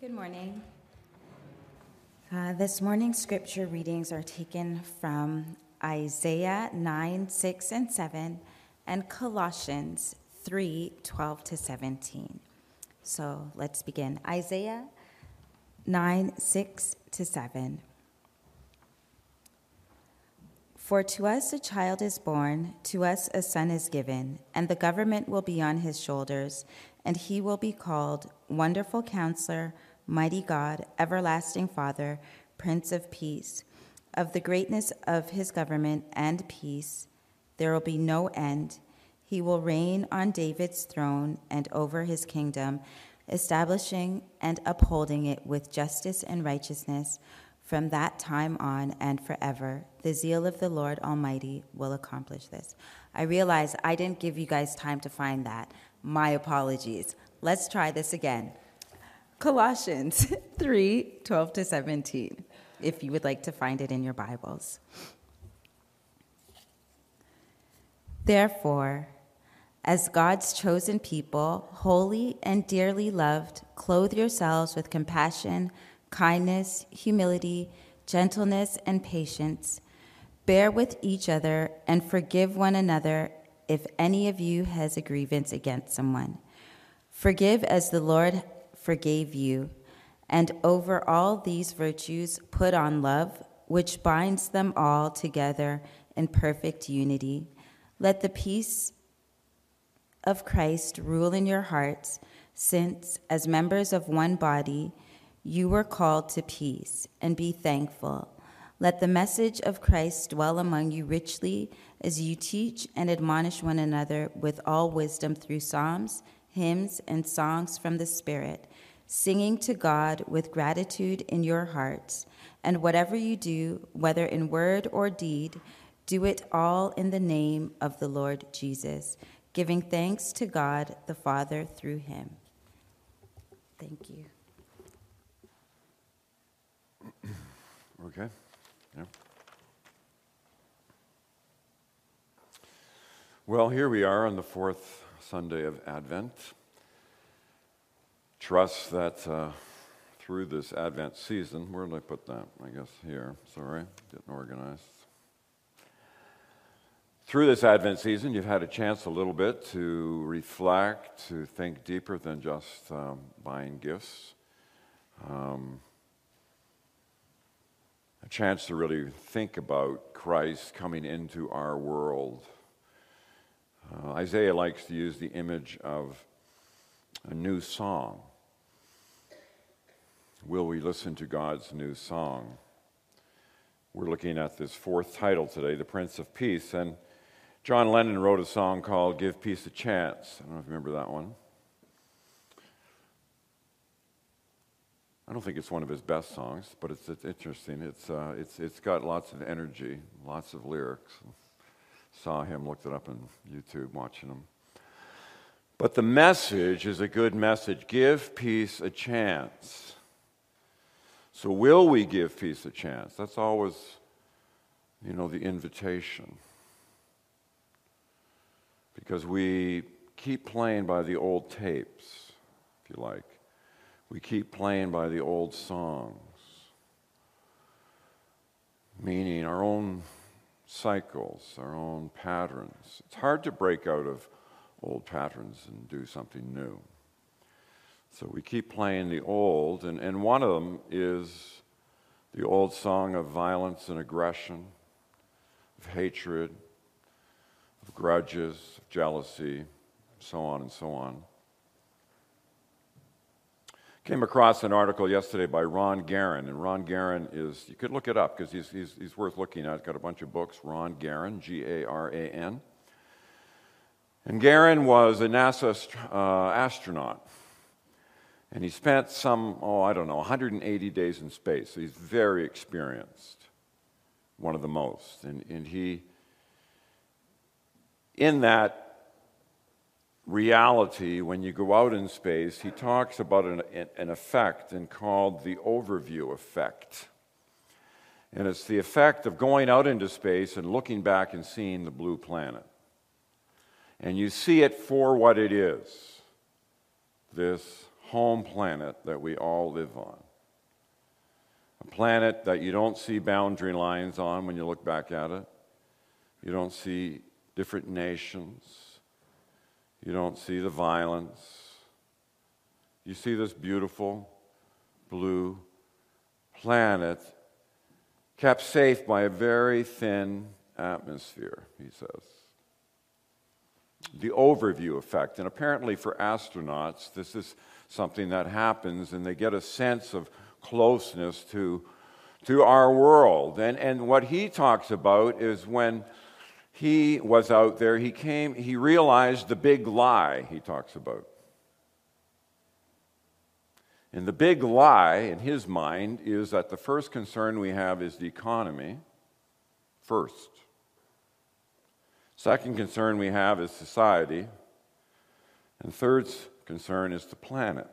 Good morning. Uh, this morning's scripture readings are taken from Isaiah 9, 6, and 7, and Colossians 3, 12 to 17. So let's begin. Isaiah 9, 6 to 7. For to us a child is born, to us a son is given, and the government will be on his shoulders, and he will be called Wonderful Counselor mighty God, everlasting Father, Prince of Peace. Of the greatness of his government and peace, there will be no end. He will reign on David's throne and over his kingdom, establishing and upholding it with justice and righteousness from that time on and forever. The zeal of the Lord Almighty will accomplish this. I realize I didn't give you guys time to find that. My apologies. Let's try this again. Colossians 3 12 to 17, if you would like to find it in your Bibles. Therefore, as God's chosen people, holy and dearly loved, clothe yourselves with compassion, kindness, humility, gentleness, and patience. Bear with each other and forgive one another if any of you has a grievance against someone. Forgive as the Lord forgave you. And over all these virtues, put on love, which binds them all together in perfect unity. Let the peace of Christ rule in your hearts, since, as members of one body, you were called to peace, and be thankful. Let the message of Christ dwell among you richly as you teach and admonish one another with all wisdom through psalms, hymns, and songs from the Spirit singing to God with gratitude in your hearts. And whatever you do, whether in word or deed, do it all in the name of the Lord Jesus, giving thanks to God the Father through him. Thank you. Okay. Yeah. Well, here we are on the fourth Sunday of Advent trust that uh, through this Advent season, where did I put that? I guess here. Sorry, getting organized. Through this Advent season, you've had a chance a little bit to reflect, to think deeper than just um, buying gifts. Um, a chance to really think about Christ coming into our world. Uh, Isaiah likes to use the image of a new song will we listen to God's new song? We're looking at this fourth title today, The Prince of Peace. And John Lennon wrote a song called Give Peace a Chance. I don't know if you remember that one. I don't think it's one of his best songs, but it's, it's interesting. It's, uh, it's, it's got lots of energy, lots of lyrics. Saw him, looked it up on YouTube, watching him. But the message is a good message. Give peace a chance. So, will we give peace a chance? That's always, you know, the invitation. Because we keep playing by the old tapes, if you like. We keep playing by the old songs, meaning our own cycles, our own patterns. It's hard to break out of old patterns and do something new. So we keep playing the old, and, and one of them is the old song of violence and aggression, of hatred, of grudges, of jealousy, so on and so on. Came across an article yesterday by Ron Garan, and Ron Garan is, you could look it up because he's, he's, he's worth looking at. He's Got a bunch of books, Ron Garan, G A R A N. And Garan was a NASA uh, astronaut and he spent some, oh, I don't know, 180 days in space. So he's very experienced, one of the most. And, and he, in that reality, when you go out in space, he talks about an, an effect and called the overview effect. And it's the effect of going out into space and looking back and seeing the blue planet. And you see it for what it is this home planet that we all live on. A planet that you don't see boundary lines on when you look back at it. You don't see different nations. You don't see the violence. You see this beautiful blue planet kept safe by a very thin atmosphere, he says. The overview effect. And apparently, for astronauts, this is something that happens, and they get a sense of closeness to, to our world. And, and what he talks about is when he was out there, he came, he realized the big lie he talks about. And the big lie in his mind is that the first concern we have is the economy, first. Second concern we have is society. And third concern is the planet.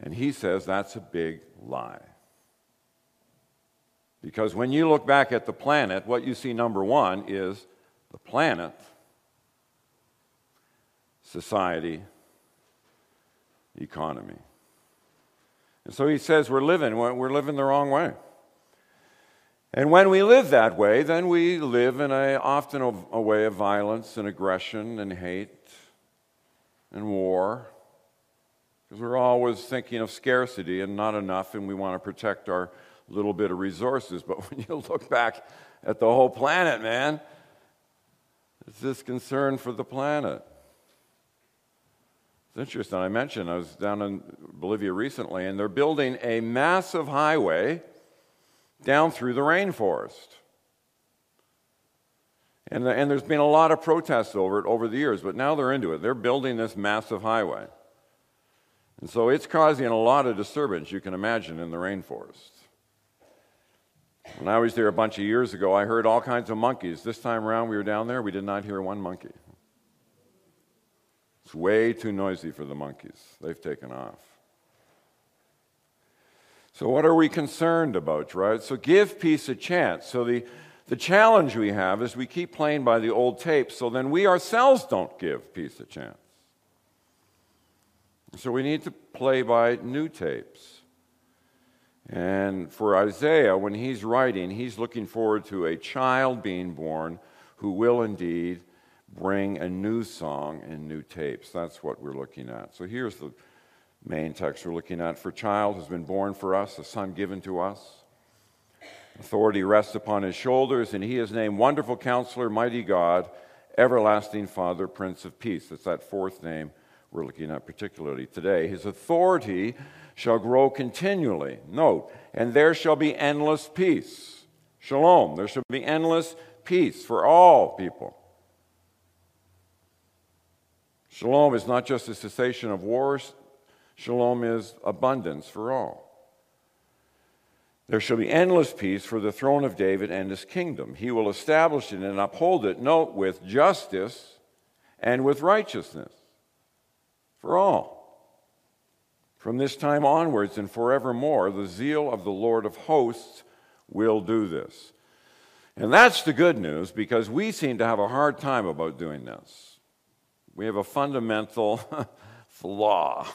And he says that's a big lie. Because when you look back at the planet, what you see, number one, is the planet, society, economy. And so he says we're living, we're living the wrong way. And when we live that way, then we live in a, often a, a way of violence and aggression and hate and war. Because we're always thinking of scarcity and not enough, and we want to protect our little bit of resources. But when you look back at the whole planet, man, it's this concern for the planet. It's interesting. I mentioned I was down in Bolivia recently, and they're building a massive highway down through the rainforest. And, and there's been a lot of protests over it over the years, but now they're into it. They're building this massive highway. And so it's causing a lot of disturbance, you can imagine, in the rainforest. When I was there a bunch of years ago, I heard all kinds of monkeys. This time around, we were down there, we did not hear one monkey. It's way too noisy for the monkeys. They've taken off. So, what are we concerned about, right? So, give peace a chance. So, the, the challenge we have is we keep playing by the old tapes, so then we ourselves don't give peace a chance. So, we need to play by new tapes. And for Isaiah, when he's writing, he's looking forward to a child being born who will indeed bring a new song and new tapes. That's what we're looking at. So here's the main text we're looking at. For child has been born for us, a son given to us. Authority rests upon his shoulders, and he is named Wonderful Counselor, Mighty God, Everlasting Father, Prince of Peace. That's that fourth name we're looking at particularly today. His authority shall grow continually. Note, and there shall be endless peace. Shalom. There shall be endless peace for all people. Shalom is not just a cessation of wars, shalom is abundance for all. There shall be endless peace for the throne of David and his kingdom. He will establish it and uphold it, note, with justice and with righteousness for all. From this time onwards and forevermore, the zeal of the Lord of hosts will do this. And that's the good news because we seem to have a hard time about doing this. We have a fundamental flaw,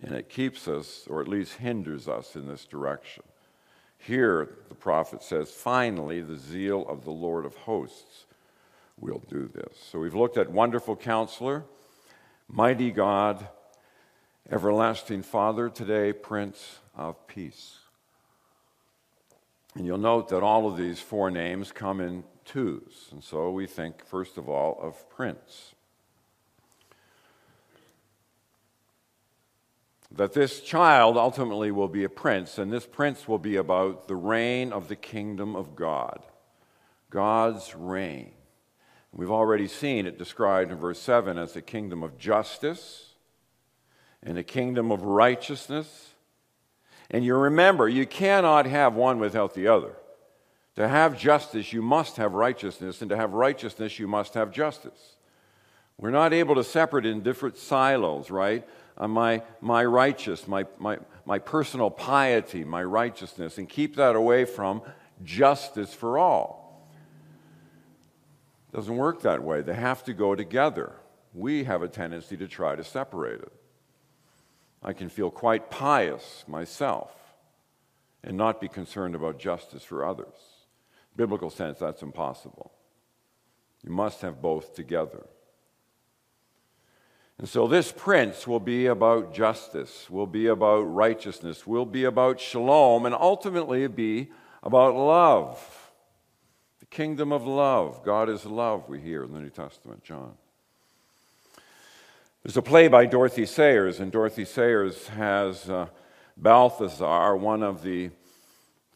and it keeps us, or at least hinders us, in this direction. Here, the prophet says, finally, the zeal of the Lord of hosts will do this. So we've looked at wonderful counselor, mighty God, everlasting Father, today, Prince of Peace. And you'll note that all of these four names come in twos. And so we think, first of all, of Prince. That this child ultimately will be a prince, and this prince will be about the reign of the kingdom of God. God's reign. We've already seen it described in verse 7 as a kingdom of justice and a kingdom of righteousness. And you remember, you cannot have one without the other. To have justice, you must have righteousness, and to have righteousness, you must have justice. We're not able to separate in different silos, right? Uh, my, my righteous, my, my, my personal piety, my righteousness, and keep that away from justice for all. It doesn't work that way. They have to go together. We have a tendency to try to separate it. I can feel quite pious myself and not be concerned about justice for others. Biblical sense, that's impossible. You must have both together. And so this prince will be about justice, will be about righteousness, will be about shalom, and ultimately be about love. The kingdom of love. God is love, we hear in the New Testament, John. There's a play by Dorothy Sayers, and Dorothy Sayers has uh, Balthazar, one of the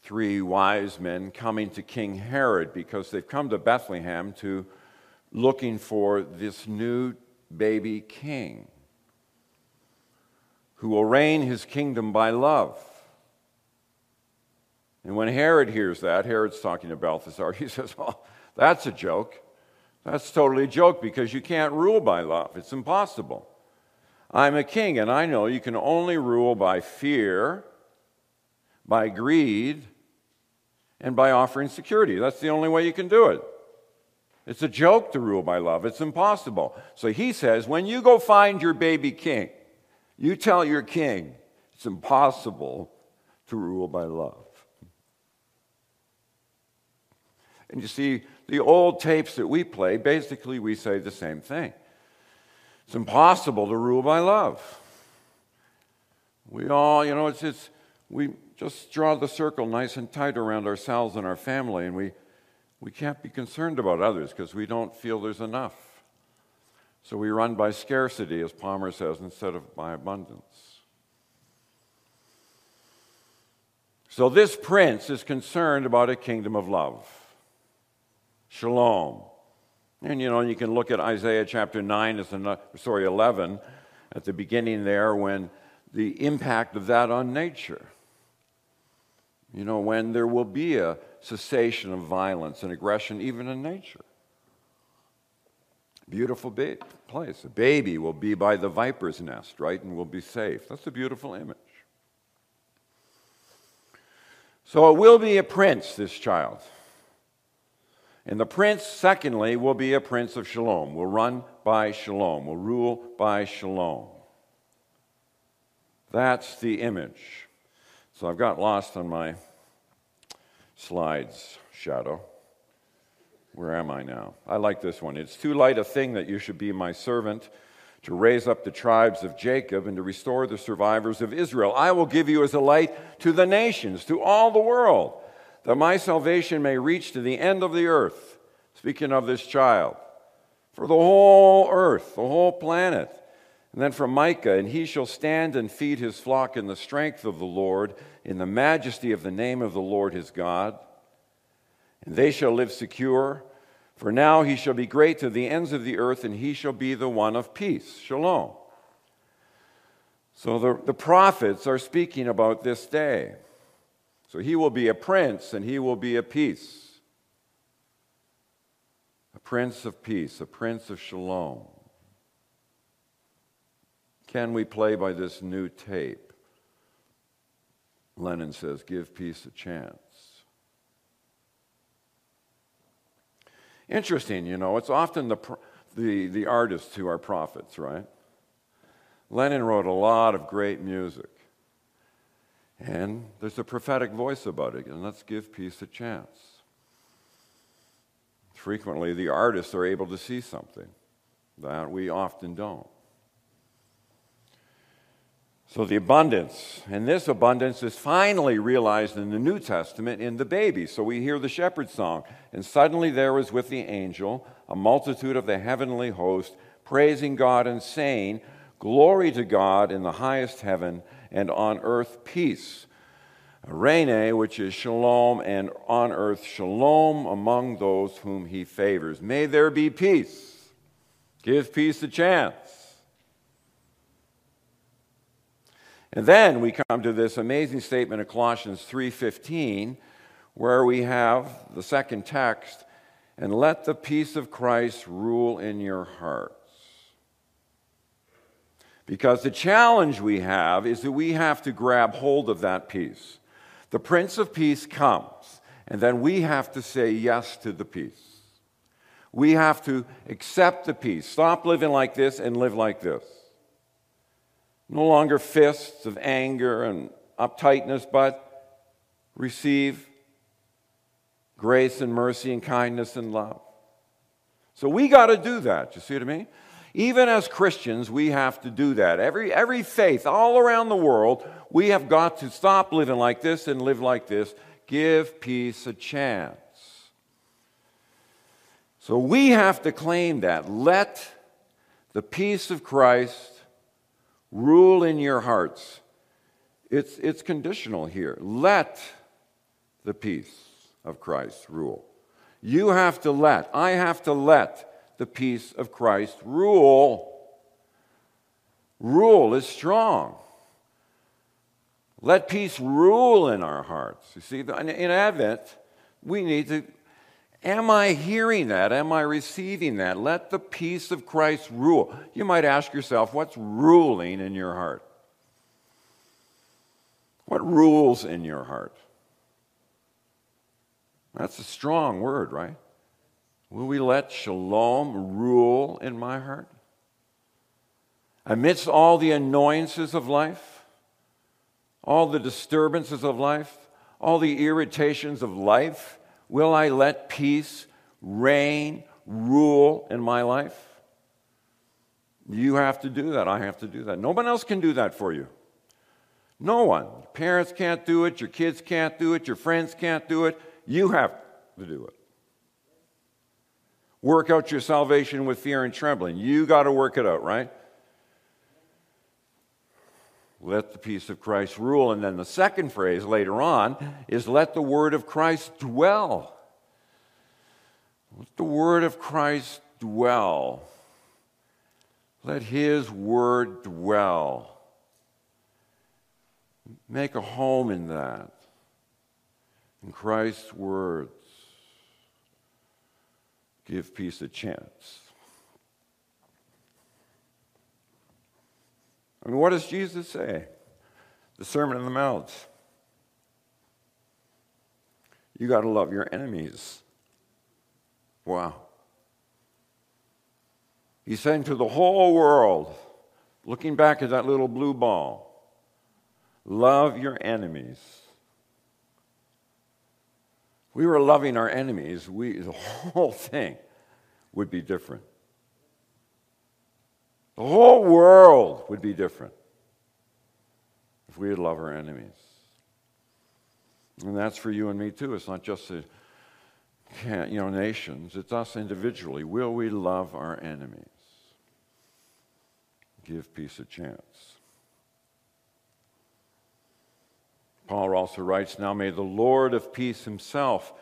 three wise men, coming to King Herod because they've come to Bethlehem to looking for this new baby king who will reign his kingdom by love. And when Herod hears that, Herod's talking to Balthasar, he says, Oh, that's a joke. That's totally a joke because you can't rule by love. It's impossible. I'm a king, and I know you can only rule by fear, by greed, and by offering security. That's the only way you can do it. It's a joke to rule by love. It's impossible. So he says, when you go find your baby king, you tell your king it's impossible to rule by love. And you see, the old tapes that we play, basically we say the same thing. It's impossible to rule by love. We all, you know, it's, it's we just draw the circle nice and tight around ourselves and our family, and we we can't be concerned about others because we don't feel there's enough. So we run by scarcity, as Palmer says, instead of by abundance. So this prince is concerned about a kingdom of love. Shalom. And you know, you can look at Isaiah chapter 9, as an, sorry, 11, at the beginning there, when the impact of that on nature. You know, when there will be a cessation of violence and aggression, even in nature. Beautiful ba- place. A baby will be by the viper's nest, right, and will be safe. That's a beautiful image. So it will be a prince, this child. And the prince, secondly, will be a prince of shalom, will run by shalom, will rule by shalom. That's the image. So I've got lost on my slides, Shadow. Where am I now? I like this one. It's too light a thing that you should be my servant to raise up the tribes of Jacob and to restore the survivors of Israel. I will give you as a light to the nations, to all the world, that my salvation may reach to the end of the earth. Speaking of this child, for the whole earth, the whole planet. And then from Micah, and he shall stand and feed his flock in the strength of the Lord, in the majesty of the name of the Lord his God. And they shall live secure, for now he shall be great to the ends of the earth, and he shall be the one of peace. Shalom. So the, the prophets are speaking about this day. So he will be a prince, and he will be a peace. A prince of peace, a prince of shalom. Can we play by this new tape? Lennon says, give peace a chance. Interesting, you know, it's often the, the, the artists who are prophets, right? Lennon wrote a lot of great music. And there's a prophetic voice about it, and let's give peace a chance. Frequently, the artists are able to see something that we often don't. So, the abundance, and this abundance is finally realized in the New Testament in the baby. So, we hear the shepherd song, and suddenly there was with the angel a multitude of the heavenly host praising God and saying, Glory to God in the highest heaven, and on earth peace. Eirene, which is shalom, and on earth shalom among those whom he favors. May there be peace. Give peace a chance. And then we come to this amazing statement of Colossians 3:15 where we have the second text and let the peace of Christ rule in your hearts. Because the challenge we have is that we have to grab hold of that peace. The Prince of Peace comes, and then we have to say yes to the peace. We have to accept the peace. Stop living like this and live like this. No longer fists of anger and uptightness, but receive grace and mercy and kindness and love. So we got to do that. You see what I mean? Even as Christians, we have to do that. Every, every faith all around the world, we have got to stop living like this and live like this. Give peace a chance. So we have to claim that. Let the peace of Christ rule in your hearts. It's, it's conditional here. Let the peace of Christ rule. You have to let, I have to let the peace of Christ rule. Rule is strong. Let peace rule in our hearts. You see, in Advent, we need to. Am I hearing that? Am I receiving that? Let the peace of Christ rule. You might ask yourself, what's ruling in your heart? What rules in your heart? That's a strong word, right? Will we let shalom rule in my heart? Amidst all the annoyances of life, all the disturbances of life, all the irritations of life, will I let peace reign, rule in my life? You have to do that. I have to do that. No one else can do that for you. No one. Your Parents can't do it. Your kids can't do it. Your friends can't do it. You have to do it. Work out your salvation with fear and trembling. You got to work it out, right? Let the peace of Christ rule. And then the second phrase later on is let the word of Christ dwell. Let the word of Christ dwell. Let his word dwell. Make a home in that, in Christ's words give peace a chance. I mean, what does Jesus say? The Sermon on the Mount. You got to love your enemies. Wow. He's saying to the whole world, looking back at that little blue ball, love your enemies. we were loving our enemies, we, the whole thing would be different. The whole world would be different if we would love our enemies. And that's for you and me too. It's not just the you know, nations, it's us individually. Will we love our enemies? Give peace a chance. Paul also writes, Now may the Lord of peace himself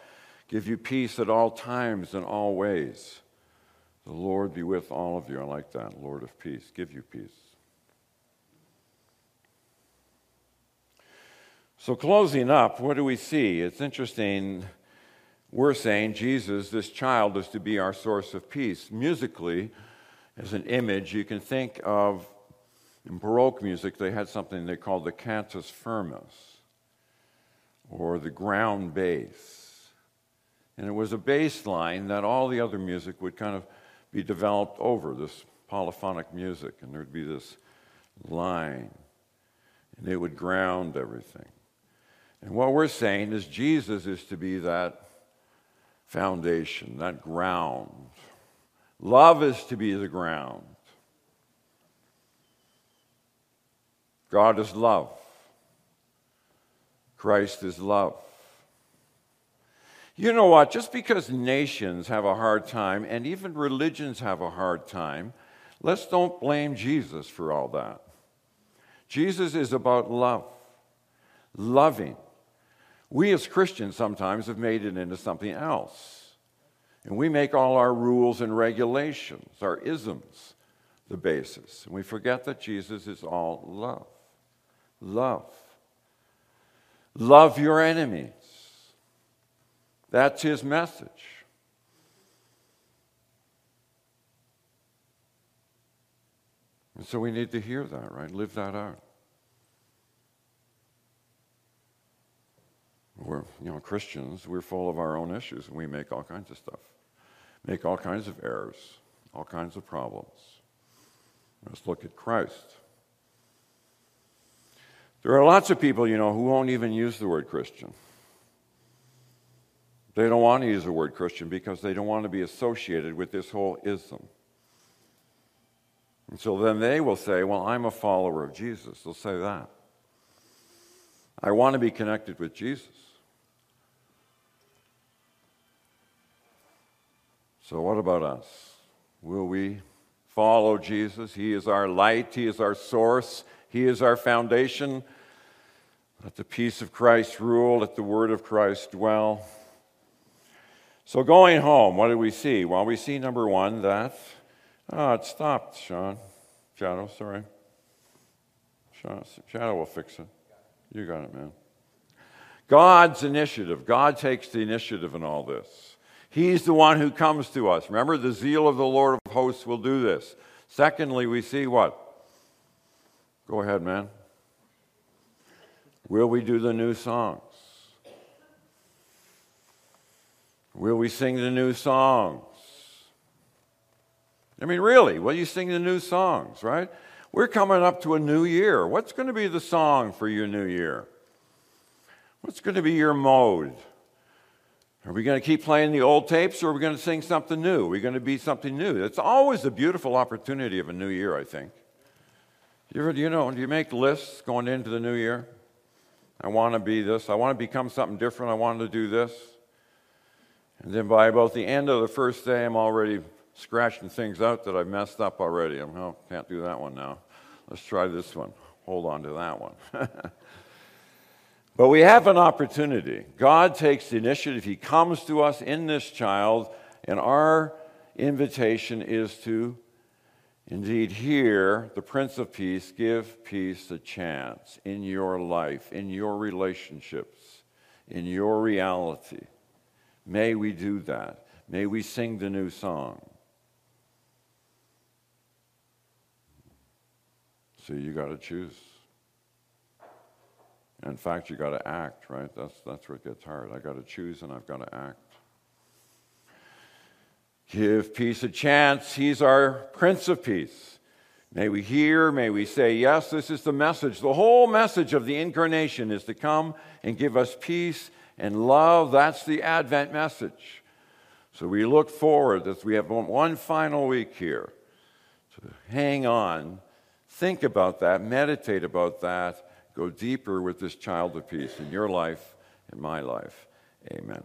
give you peace at all times and all ways. The Lord be with all of you. I like that. Lord of peace, give you peace. So, closing up, what do we see? It's interesting. We're saying Jesus, this child, is to be our source of peace. Musically, as an image, you can think of in Baroque music, they had something they called the cantus firmus or the ground bass. And it was a bass line that all the other music would kind of be developed over this polyphonic music, and there'd be this line, and it would ground everything. And what we're saying is Jesus is to be that foundation, that ground. Love is to be the ground. God is love. Christ is love. You know what? Just because nations have a hard time and even religions have a hard time, let's don't blame Jesus for all that. Jesus is about love, loving. We as Christians sometimes have made it into something else. And we make all our rules and regulations, our isms, the basis. And we forget that Jesus is all love. Love. Love your enemies. That's his message. And so we need to hear that, right? Live that out. We're, you know, Christians, we're full of our own issues and we make all kinds of stuff, make all kinds of errors, all kinds of problems. Let's look at Christ. There are lots of people, you know, who won't even use the word Christian. They don't want to use the word Christian because they don't want to be associated with this whole ism. And so then they will say, Well, I'm a follower of Jesus. They'll say that. I want to be connected with Jesus. So, what about us? Will we follow Jesus? He is our light, He is our source, He is our foundation. Let the peace of Christ rule, let the word of Christ dwell. So, going home, what do we see? Well, we see number one that, oh, it stopped, Sean. Shadow, sorry. Shadow will fix it. You got it, man. God's initiative. God takes the initiative in all this. He's the one who comes to us. Remember, the zeal of the Lord of hosts will do this. Secondly, we see what? Go ahead, man. Will we do the new songs? Will we sing the new songs? I mean, really, will you sing the new songs, right? We're coming up to a new year. What's going to be the song for your new year? What's going to be your mode? Are we going to keep playing the old tapes or are we going to sing something new? Are we going to be something new? It's always a beautiful opportunity of a new year, I think. You, ever, you know, do you make lists going into the new year? I want to be this. I want to become something different. I want to do this. And then by about the end of the first day, I'm already scratching things out that I've messed up already. I'm, oh, can't do that one now. Let's try this one. Hold on to that one. but we have an opportunity. God takes the initiative. He comes to us in this child, and our invitation is to indeed hear the Prince of Peace give peace a chance in your life, in your relationships, in your reality. May we do that. May we sing the new song. See, you got to choose. In fact, you got to act, right? That's, that's what gets hard. I got to choose and I've got to act. Give peace a chance. He's our Prince of Peace. May we hear, may we say, yes, this is the message. The whole message of the incarnation is to come and give us peace and love. That's the Advent message. So we look forward as we have one final week here to hang on Think about that, meditate about that, go deeper with this child of peace in your life, in my life. Amen.